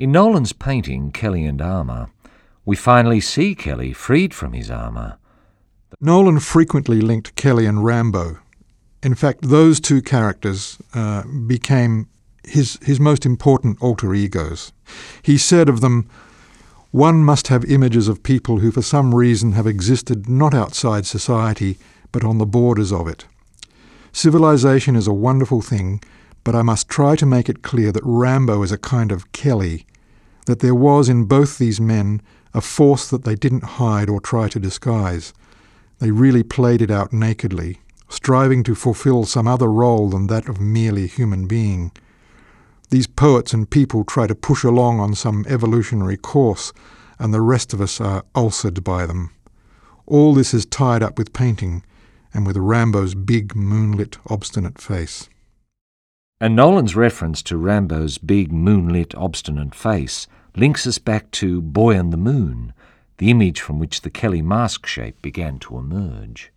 In Nolan's painting, Kelly and Armour, we finally see Kelly freed from his armour. Nolan frequently linked Kelly and Rimbaud. In fact, those two characters uh, became his, his most important alter egos. He said of them, one must have images of people who for some reason have existed not outside society, but on the borders of it. Civilization is a wonderful thing, but I must try to make it clear that Rimbaud is a kind of Kelly, that there was in both these men a force that they didn't hide or try to disguise. They really played it out nakedly, striving to fulfill some other role than that of merely human being. These poets and people try to push along on some evolutionary course, and the rest of us are ulcered by them. All this is tied up with painting, and with Rimbaud's big, moonlit, obstinate face. And Nolan's reference to Rimbaud's big, moonlit, obstinate face links us back to Boy and the Moon, the image from which the Kelly mask shape began to emerge.